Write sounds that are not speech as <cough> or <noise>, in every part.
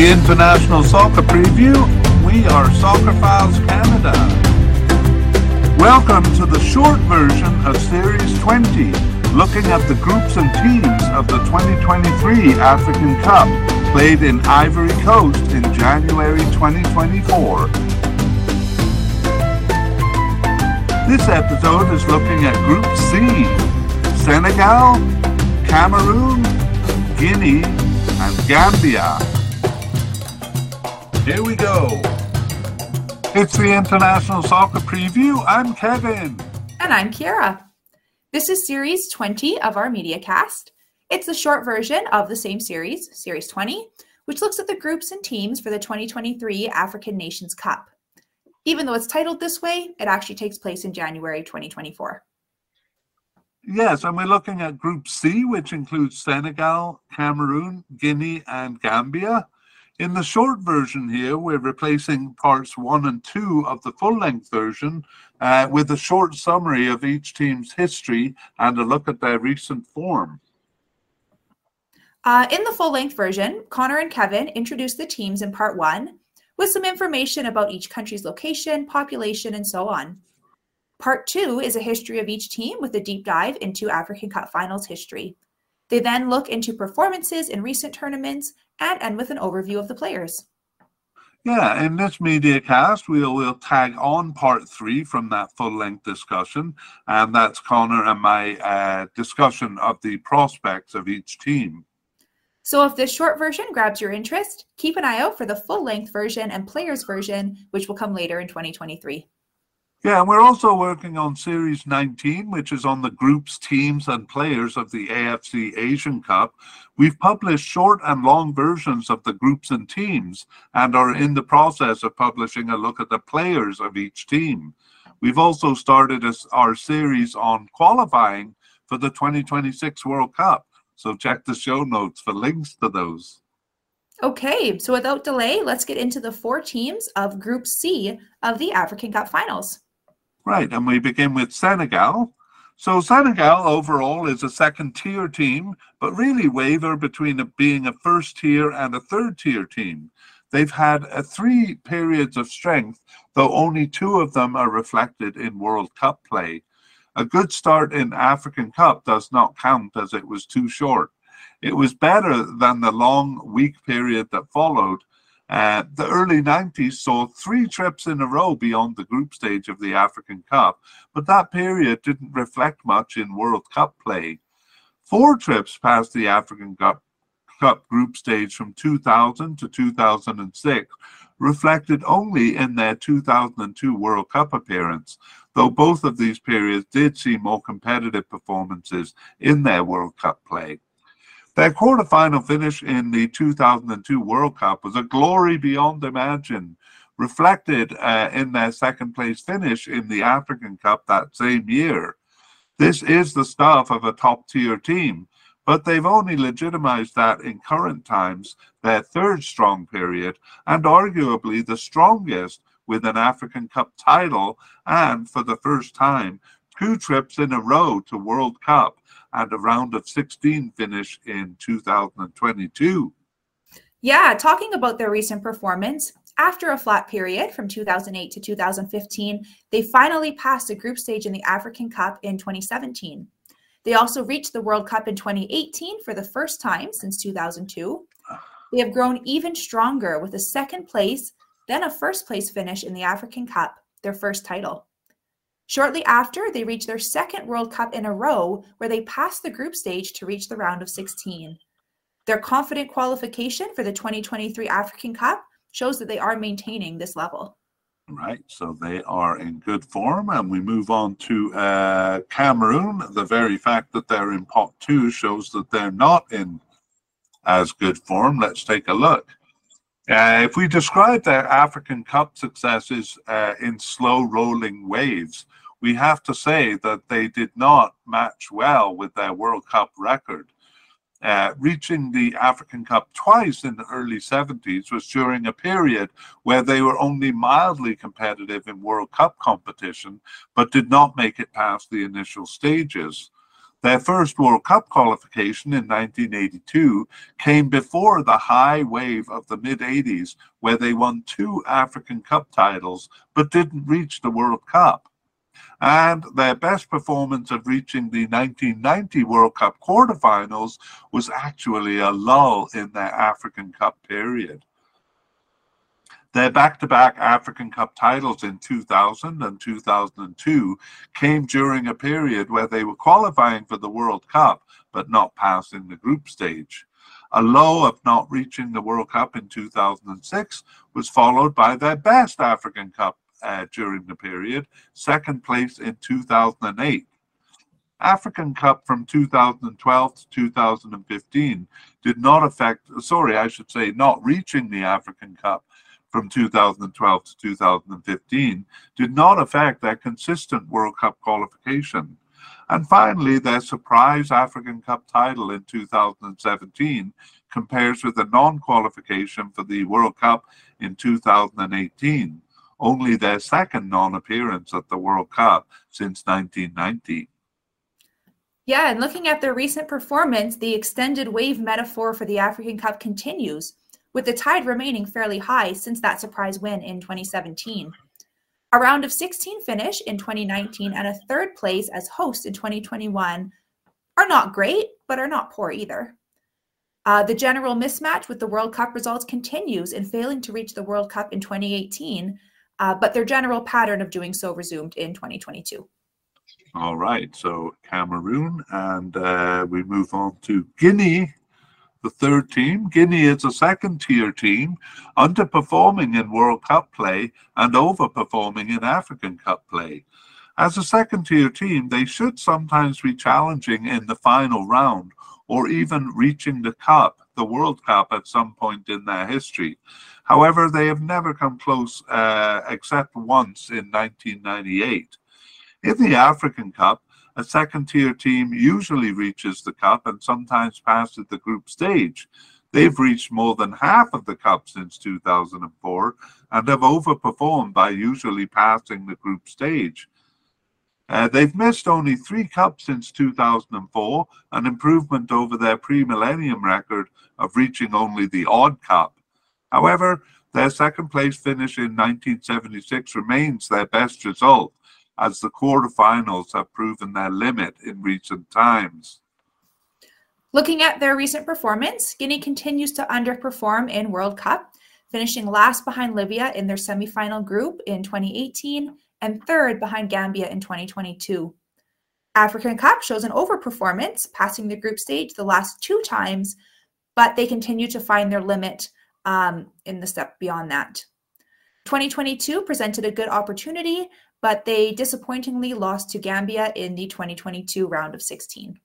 the International Soccer Preview. We are Soccerphiles Canada. Welcome to the short version of Series 20, looking at the groups and teams of the 2023 African Cup, played in Ivory Coast in January 2024. This episode is looking at Group C Senegal, Cameroon, Guinea, and Gambia. Here we go. It's the International Soccer Preview. I'm Kevin. And I'm Kiara. This is Series 20 of our media cast. It's the short version of the same series, Series 20, which looks at the groups and teams for the 2023 African Nations Cup. Even though it's titled this way, it actually takes place in January 2024. Yes, and we're looking at Group C, which includes Senegal, Cameroon, Guinea, and Gambia. In the short version here, we're replacing parts one and two of the full length version uh, with a short summary of each team's history and a look at their recent form. Uh, in the full length version, Connor and Kevin introduce the teams in part one with some information about each country's location, population, and so on. Part two is a history of each team with a deep dive into African Cup Finals history. They then look into performances in recent tournaments and end with an overview of the players. Yeah, in this media cast, we'll, we'll tag on part three from that full length discussion, and that's Connor and my uh, discussion of the prospects of each team. So, if this short version grabs your interest, keep an eye out for the full length version and players version, which will come later in 2023. Yeah, and we're also working on Series 19, which is on the groups, teams, and players of the AFC Asian Cup. We've published short and long versions of the groups and teams and are in the process of publishing a look at the players of each team. We've also started our series on qualifying for the 2026 World Cup. So check the show notes for links to those. Okay, so without delay, let's get into the four teams of Group C of the African Cup Finals. Right, and we begin with Senegal. So Senegal overall is a second tier team, but really waver between being a first tier and a third tier team. They've had a three periods of strength, though only two of them are reflected in World Cup play. A good start in African Cup does not count as it was too short. It was better than the long, weak period that followed, uh, the early 90s saw three trips in a row beyond the group stage of the African Cup, but that period didn't reflect much in World Cup play. Four trips past the African Cup, Cup group stage from 2000 to 2006 reflected only in their 2002 World Cup appearance, though both of these periods did see more competitive performances in their World Cup play. Their quarterfinal finish in the 2002 World Cup was a glory beyond imagine, reflected uh, in their second place finish in the African Cup that same year. This is the stuff of a top tier team, but they've only legitimized that in current times, their third strong period, and arguably the strongest with an African Cup title, and for the first time, two trips in a row to World Cup and a round of 16 finish in 2022. Yeah, talking about their recent performance, after a flat period from 2008 to 2015, they finally passed the group stage in the African Cup in 2017. They also reached the World Cup in 2018 for the first time since 2002. They have grown even stronger with a second place, then a first place finish in the African Cup, their first title. Shortly after, they reached their second World Cup in a row, where they passed the group stage to reach the round of 16. Their confident qualification for the 2023 African Cup shows that they are maintaining this level. Right, so they are in good form, and we move on to uh, Cameroon. The very fact that they're in pot two shows that they're not in as good form. Let's take a look. Uh, if we describe their African Cup successes uh, in slow rolling waves, we have to say that they did not match well with their World Cup record. Uh, reaching the African Cup twice in the early 70s was during a period where they were only mildly competitive in World Cup competition, but did not make it past the initial stages. Their first World Cup qualification in 1982 came before the high wave of the mid 80s, where they won two African Cup titles but didn't reach the World Cup. And their best performance of reaching the 1990 World Cup quarterfinals was actually a lull in their African Cup period. Their back to back African Cup titles in 2000 and 2002 came during a period where they were qualifying for the World Cup but not passing the group stage. A low of not reaching the World Cup in 2006 was followed by their best African Cup uh, during the period, second place in 2008. African Cup from 2012 to 2015 did not affect, sorry, I should say, not reaching the African Cup from 2012 to 2015 did not affect their consistent World Cup qualification. And finally, their surprise African Cup title in 2017 compares with the non qualification for the World Cup in 2018, only their second non appearance at the World Cup since 1990. Yeah, and looking at their recent performance, the extended wave metaphor for the African Cup continues with the tide remaining fairly high since that surprise win in 2017. A round of 16 finish in 2019 and a third place as host in 2021 are not great, but are not poor either. Uh, the general mismatch with the World Cup results continues in failing to reach the World Cup in 2018, uh, but their general pattern of doing so resumed in 2022. All right, so Cameroon, and uh, we move on to Guinea the third team. Guinea is a second tier team, underperforming in World Cup play and overperforming in African Cup play. As a second tier team, they should sometimes be challenging in the final round or even reaching the Cup, the World Cup, at some point in their history. However, they have never come close uh, except once in 1998. In the African Cup, a second tier team usually reaches the cup and sometimes passes the group stage. They've reached more than half of the cup since 2004 and have overperformed by usually passing the group stage. Uh, they've missed only three cups since 2004, an improvement over their pre millennium record of reaching only the odd cup. However, their second place finish in 1976 remains their best result, as the quarterfinals have proven their limit in recent times. Looking at their recent performance, Guinea continues to underperform in World Cup, finishing last behind Libya in their semifinal group in 2018 and third behind Gambia in 2022. African Cup shows an overperformance, passing the group stage the last two times, but they continue to find their limit um, in the step beyond that. 2022 presented a good opportunity, but they disappointingly lost to Gambia in the 2022 round of 16.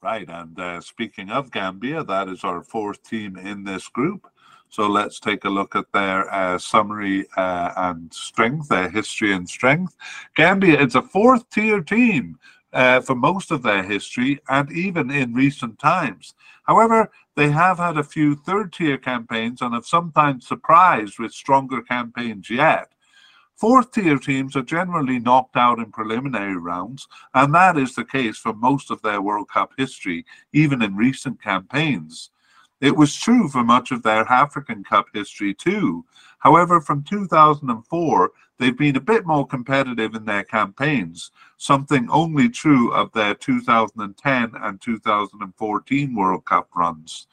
Right. And uh, speaking of Gambia, that is our fourth team in this group. So let's take a look at their uh, summary uh, and strength, their history and strength. Gambia is a fourth tier team uh, for most of their history and even in recent times. However, they have had a few third tier campaigns and have sometimes surprised with stronger campaigns yet. Fourth tier teams are generally knocked out in preliminary rounds, and that is the case for most of their World Cup history, even in recent campaigns. It was true for much of their African Cup history too. However, from 2004, they've been a bit more competitive in their campaigns, something only true of their 2010 and 2014 World Cup runs.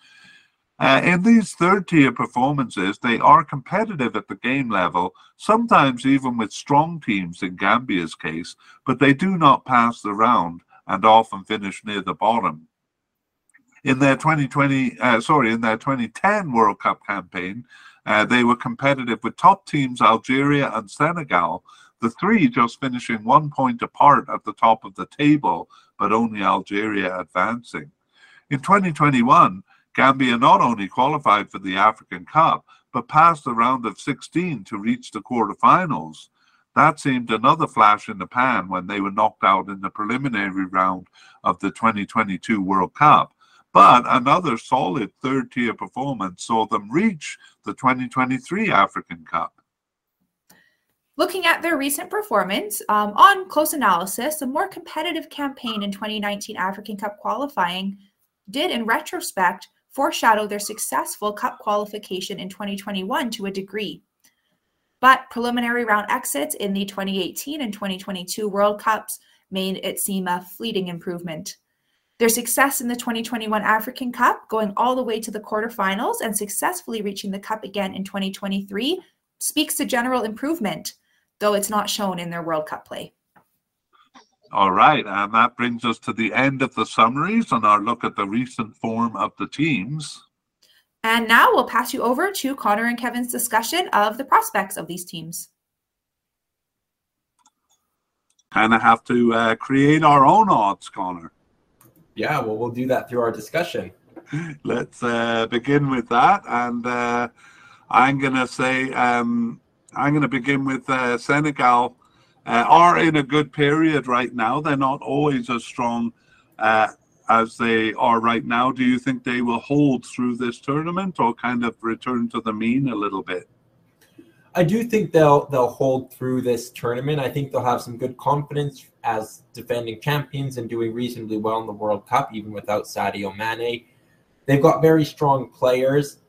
Uh, in these third tier performances, they are competitive at the game level, sometimes even with strong teams in Gambia's case, but they do not pass the round and often finish near the bottom. In their 2020, uh, sorry, in their 2010 World Cup campaign, uh, they were competitive with top teams Algeria and Senegal, the three just finishing one point apart at the top of the table, but only Algeria advancing. In 2021, Gambia not only qualified for the African Cup, but passed the round of 16 to reach the quarterfinals. That seemed another flash in the pan when they were knocked out in the preliminary round of the 2022 World Cup. But another solid third tier performance saw them reach the 2023 African Cup. Looking at their recent performance, um, on close analysis, a more competitive campaign in 2019 African Cup qualifying did, in retrospect, foreshadow their successful Cup qualification in 2021 to a degree. But preliminary round exits in the 2018 and 2022 World Cups made it seem a fleeting improvement. Their success in the 2021 African Cup, going all the way to the quarterfinals and successfully reaching the Cup again in 2023, speaks to general improvement though it's not shown in their World Cup play. All right, and that brings us to the end of the summaries and our look at the recent form of the teams. And now we'll pass you over to Connor and Kevin's discussion of the prospects of these teams. Kind of have to uh, create our own odds, Connor. Yeah, well, we'll do that through our discussion. <laughs> Let's uh, begin with that. And uh, I'm going to say um, I'm going to begin with uh, Senegal. Uh, are in a good period right now. They're not always as strong uh, as they are right now. Do you think they will hold through this tournament or kind of return to the mean a little bit? I do think they'll they'll hold through this tournament. I think they'll have some good confidence as defending champions and doing reasonably well in the World Cup, even without Sadio Mane. They've got very strong players,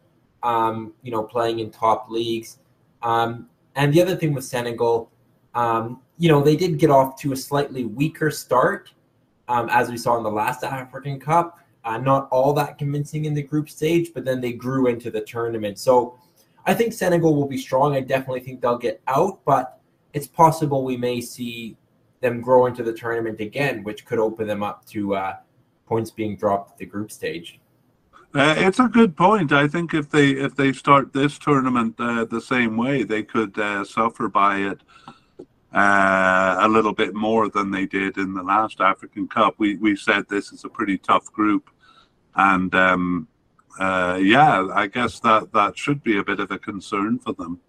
um, you know, playing in top leagues. Um, and the other thing with Senegal, um, you know, they did get off to a slightly weaker start, um, as we saw in the last African Cup. Uh, not all that convincing in the group stage, but then they grew into the tournament. So I think Senegal will be strong. I definitely think they'll get out, but it's possible we may see them grow into the tournament again, which could open them up to uh, points being dropped at the group stage. Uh, it's a good point. I think if they if they start this tournament uh, the same way, they could uh, suffer by it uh, a little bit more than they did in the last African Cup. We we said this is a pretty tough group, and um, uh, yeah, I guess that that should be a bit of a concern for them.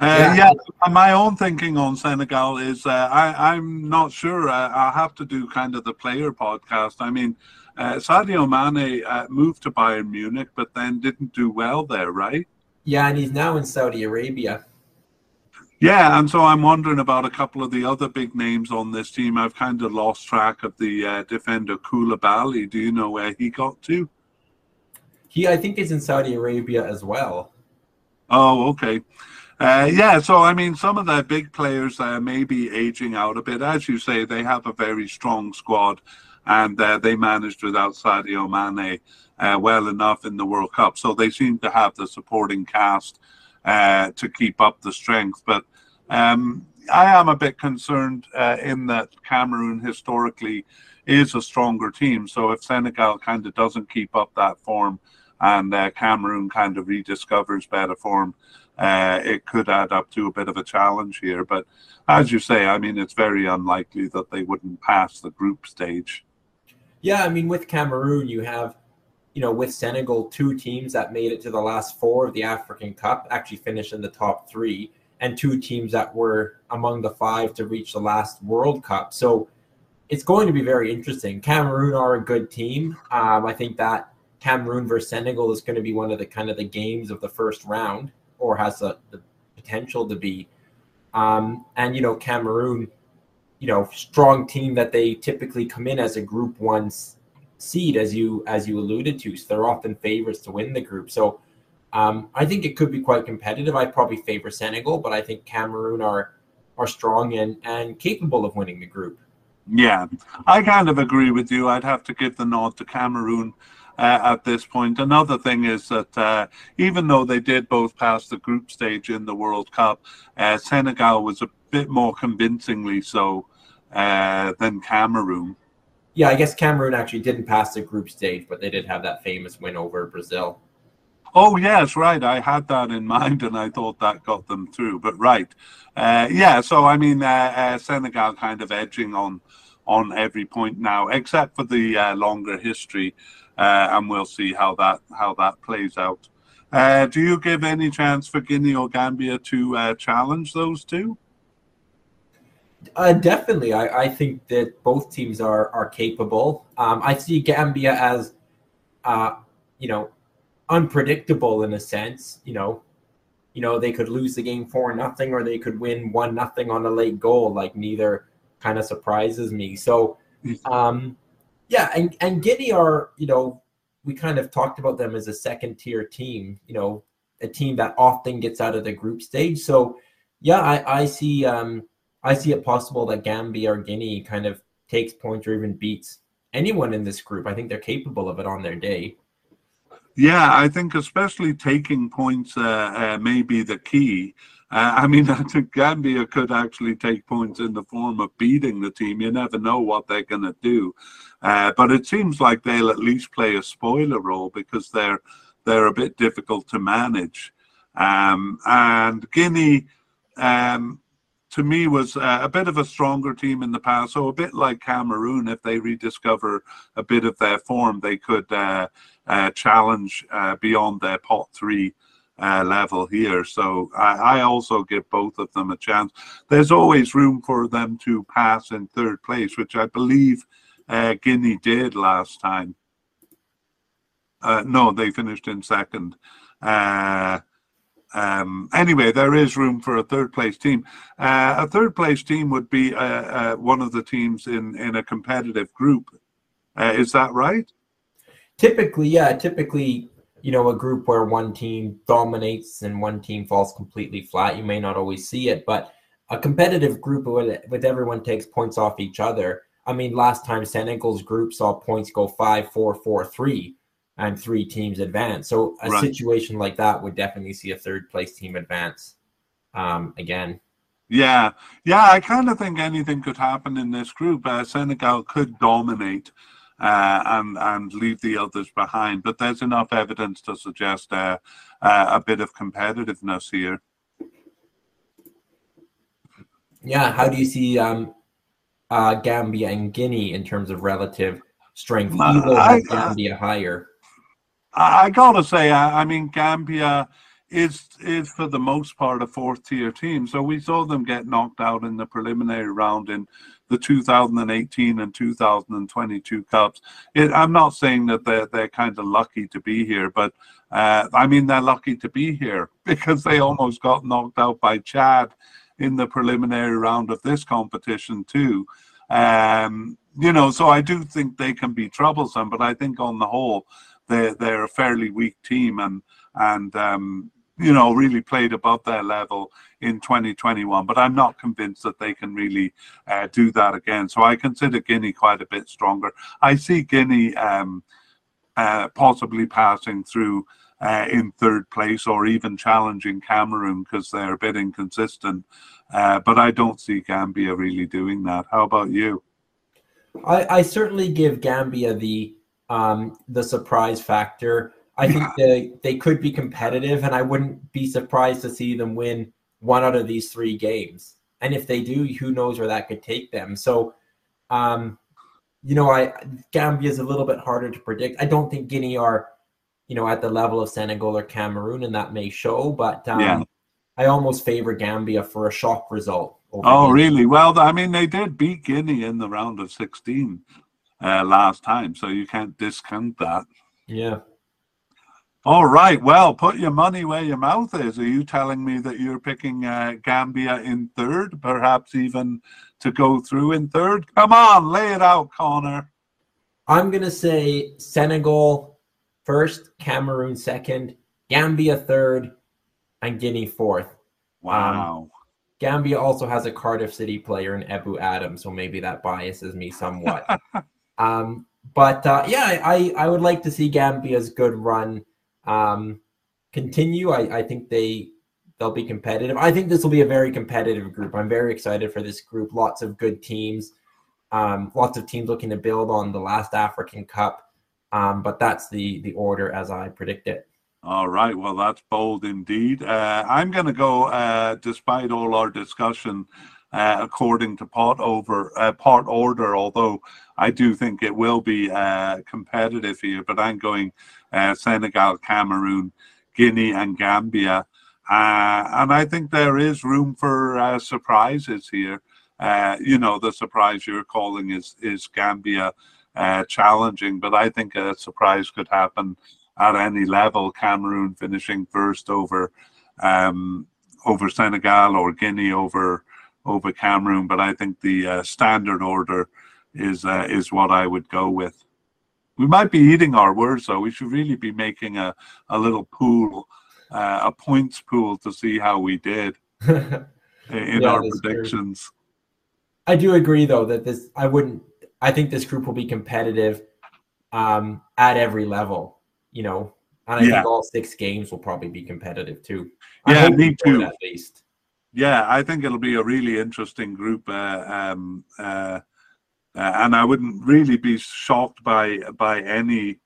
Uh, yeah. yeah. my own thinking on Senegal is uh, I, I'm not sure. Uh, I'll have to do kind of the player podcast. I mean, uh, Sadio Mane uh, moved to Bayern Munich, but then didn't do well there, right? Yeah, and he's now in Saudi Arabia. Yeah, and so I'm wondering about a couple of the other big names on this team. I've kind of lost track of the uh, defender Koulibaly. Do you know where he got to? He, I think, is in Saudi Arabia as well. Oh, okay. Uh, yeah, so I mean, some of the big players uh, may be aging out a bit. As you say, they have a very strong squad, and uh, they managed without Sadio Mane uh, well enough in the World Cup. So they seem to have the supporting cast uh, to keep up the strength. But um, I am a bit concerned uh, in that Cameroon historically is a stronger team. So if Senegal kind of doesn't keep up that form, and uh, Cameroon kind of rediscovers better form uh, it could add up to a bit of a challenge here. But as you say, I mean, it's very unlikely that they wouldn't pass the group stage. Yeah, I mean, with Cameroon, you have, you know, with Senegal, two teams that made it to the last four of the African Cup, actually finished in the top three, and two teams that were among the five to reach the last World Cup. So it's going to be very interesting. Cameroon are a good team. Um, I think that Cameroon versus Senegal is going to be one of the kind of the games of the first round or has a, the potential to be. Um, and you know, Cameroon, you know, strong team that they typically come in as a Group One seed, as you as you alluded to. So they're often favorites to win the group. So um, I think it could be quite competitive. I'd probably favor Senegal, but I think Cameroon are are strong and and capable of winning the group. Yeah, I kind of agree with you. I'd have to give the nod to Cameroon uh, at this point. Another thing is that uh, even though they did both pass the group stage in the World Cup, uh, Senegal was a bit more convincingly so uh, than Cameroon. Yeah, I guess Cameroon actually didn't pass the group stage, but they did have that famous win over Brazil. Oh yes, right. I had that in <laughs> mind, and I thought that got them through. But right, uh, yeah. So I mean, uh, Senegal kind of edging on on every point now, except for the longer history uh, and we'll see how that how that plays out. Uh, do you give any chance for Guinea or Gambia to uh, challenge those two? Uh, definitely, I, I think that both teams are are capable. Um, I see Gambia as, uh, you know, unpredictable in a sense. You know, you know they could lose the game four nothing or they could win one nothing on a late goal. Like neither kind of surprises me. So um, yeah, and and Guinea are you know we kind of talked about them as a second tier team. You know, a team that often gets out of the group stage. So yeah, I I see um I see it possible that Gambia or Guinea kind of takes points or even beats anyone in this group. I think they're capable of it on their day. Yeah, I think especially taking points uh, uh, may be the key. Uh, I mean, <laughs> I think Gambia could actually take points in the form of beating the team. You never know what they're going to do, uh, but it seems like they'll at least play a spoiler role because they're they're a bit difficult to manage. Um, and Guinea, um, to me was uh, a bit of a stronger team in the past. So a bit like Cameroon, if they rediscover a bit of their form, they could uh, uh, challenge uh, beyond their pot three uh, level here. So I, I, also give both of them a chance. There's always room for them to pass in third place, which I believe uh, Guinea did last time. no, they finished in second. Um, anyway, there is room for a third place team. Uh, a third place team would be uh, uh, one of the teams in, in a competitive group. Uh, is that right? Typically, yeah. Typically, you know, a group where one team dominates and one team falls completely flat. You may not always see it, but a competitive group with, with everyone takes points off each other. I mean, last time Senegal's group saw points go five, four, four, three and three teams advance. So a right. situation like that would definitely see a third place team advance um, again. Yeah, yeah, I kind of think anything could happen in this group. Uh, Senegal could dominate uh, and and leave the others behind, but there's enough evidence to suggest uh, uh a bit of competitiveness here. Yeah, how do you see um, uh, Gambia and Guinea in terms of relative strength? Either I, Gambia higher. I, gotta say, I, I, mean, Gambia is is for the most part a fourth tier team. So we saw them get knocked out in the preliminary round in the 2018 and 2022 cups. It, I'm not saying that they're they're kind of lucky to be here, but uh, I mean they're lucky to be here <laughs> because they almost got knocked out by Chad in the preliminary round of this competition too. Um, you know, so I do think they can be troublesome, but I think on the whole they're they're a fairly weak team and and um, you know really played above their level in 2021. But I'm not convinced that they can really uh, do that again. So I consider Guinea quite a bit stronger. I see Guinea um, uh, possibly passing through. Uh, in third place or even challenging Cameroon because they're a bit inconsistent. Uh, but I don't see Gambia really doing that. How about you? I, I certainly give Gambia the um, the surprise factor. I think they, they could be competitive, and I wouldn't be surprised to see them win one out of these three games. And if they do, who knows where that could take them? So, um, you know, I Gambia is a little bit harder to predict. I don't think Guinea are, you know, at the level of Senegal or Cameroon, and that may show. But um, yeah. I almost favor Gambia for a shock result. Oh, Guinea. really? Well, I mean, they did beat Guinea in the round of 16 uh, last time, so you can't discount that. Yeah. All right. Well, put your money where your mouth is. Are you telling me that you're picking uh, Gambia in third, perhaps even to go through in third? Come on, lay it out, Connor. I'm going to say Senegal first, Cameroon second, Gambia third, and Guinea fourth. Wow. Um, Gambia also has a Cardiff City player in Ebou Adam, so maybe that biases me somewhat. <laughs> Um, but uh, yeah, I, I would like to see Gambia's good run um, continue. I, I think they they'll be competitive. I think this will be a very competitive group. I'm very excited for this group. Lots of good teams. Um, lots of teams looking to build on the last African Cup. Um, but that's the the order as I predict it. All right. Well, that's bold indeed. Uh, I'm going to go, uh, despite all our discussion, uh, according to pot over uh, pot order. Although I do think it will be uh, competitive here, but I'm going uh, Senegal, Cameroon, Guinea, and Gambia, uh, and I think there is room for uh, surprises here. you know, the surprise you're calling is is Gambia challenging, but I think a surprise could happen at any level. Cameroon finishing first over um, over Senegal or Guinea over over Cameroon. But I think the uh, standard order is uh, is what I would go with. We might be eating our words, though. We should really be making a, a little pool, uh, a points pool to see how we did <laughs> in Yeah, our that's true. predictions. I do agree though that this I wouldn't I think this group will be competitive um at every level, you know. And I Yeah. think all six games will probably be competitive too. I'm Yeah, me too. At least. Yeah, I think it'll be a really interesting group, uh, um, uh, uh, and I wouldn't really be shocked by by any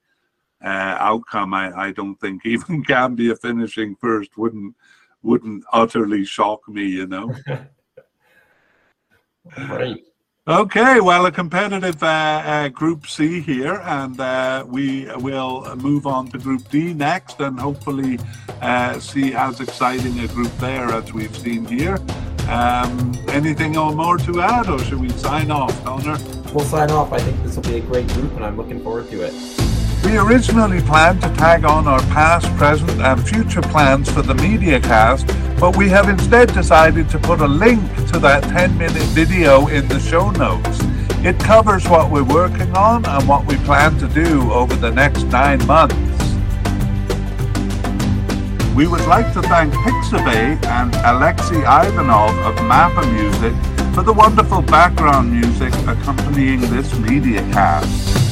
uh, outcome. I, I don't think <laughs> even Gambia finishing first wouldn't wouldn't utterly shock me. You know. <laughs> Right. Okay, well, a competitive uh, uh, Group C here, and uh, we will move on to Group D next, and hopefully uh, see as exciting a group there as we've seen here. Um, anything more to add, or should we sign off, Connor? We'll sign off. I think this will be a great group and I'm looking forward to it. We originally planned to tag on our past, present, and future plans for the media cast, but we have instead decided to put a link to that 10 minute video in the show notes. It covers what we're working on and what we plan to do over the next nine months. We would like to thank Pixabay and Alexei Ivanov of Mappa Music for the wonderful background music accompanying this media cast.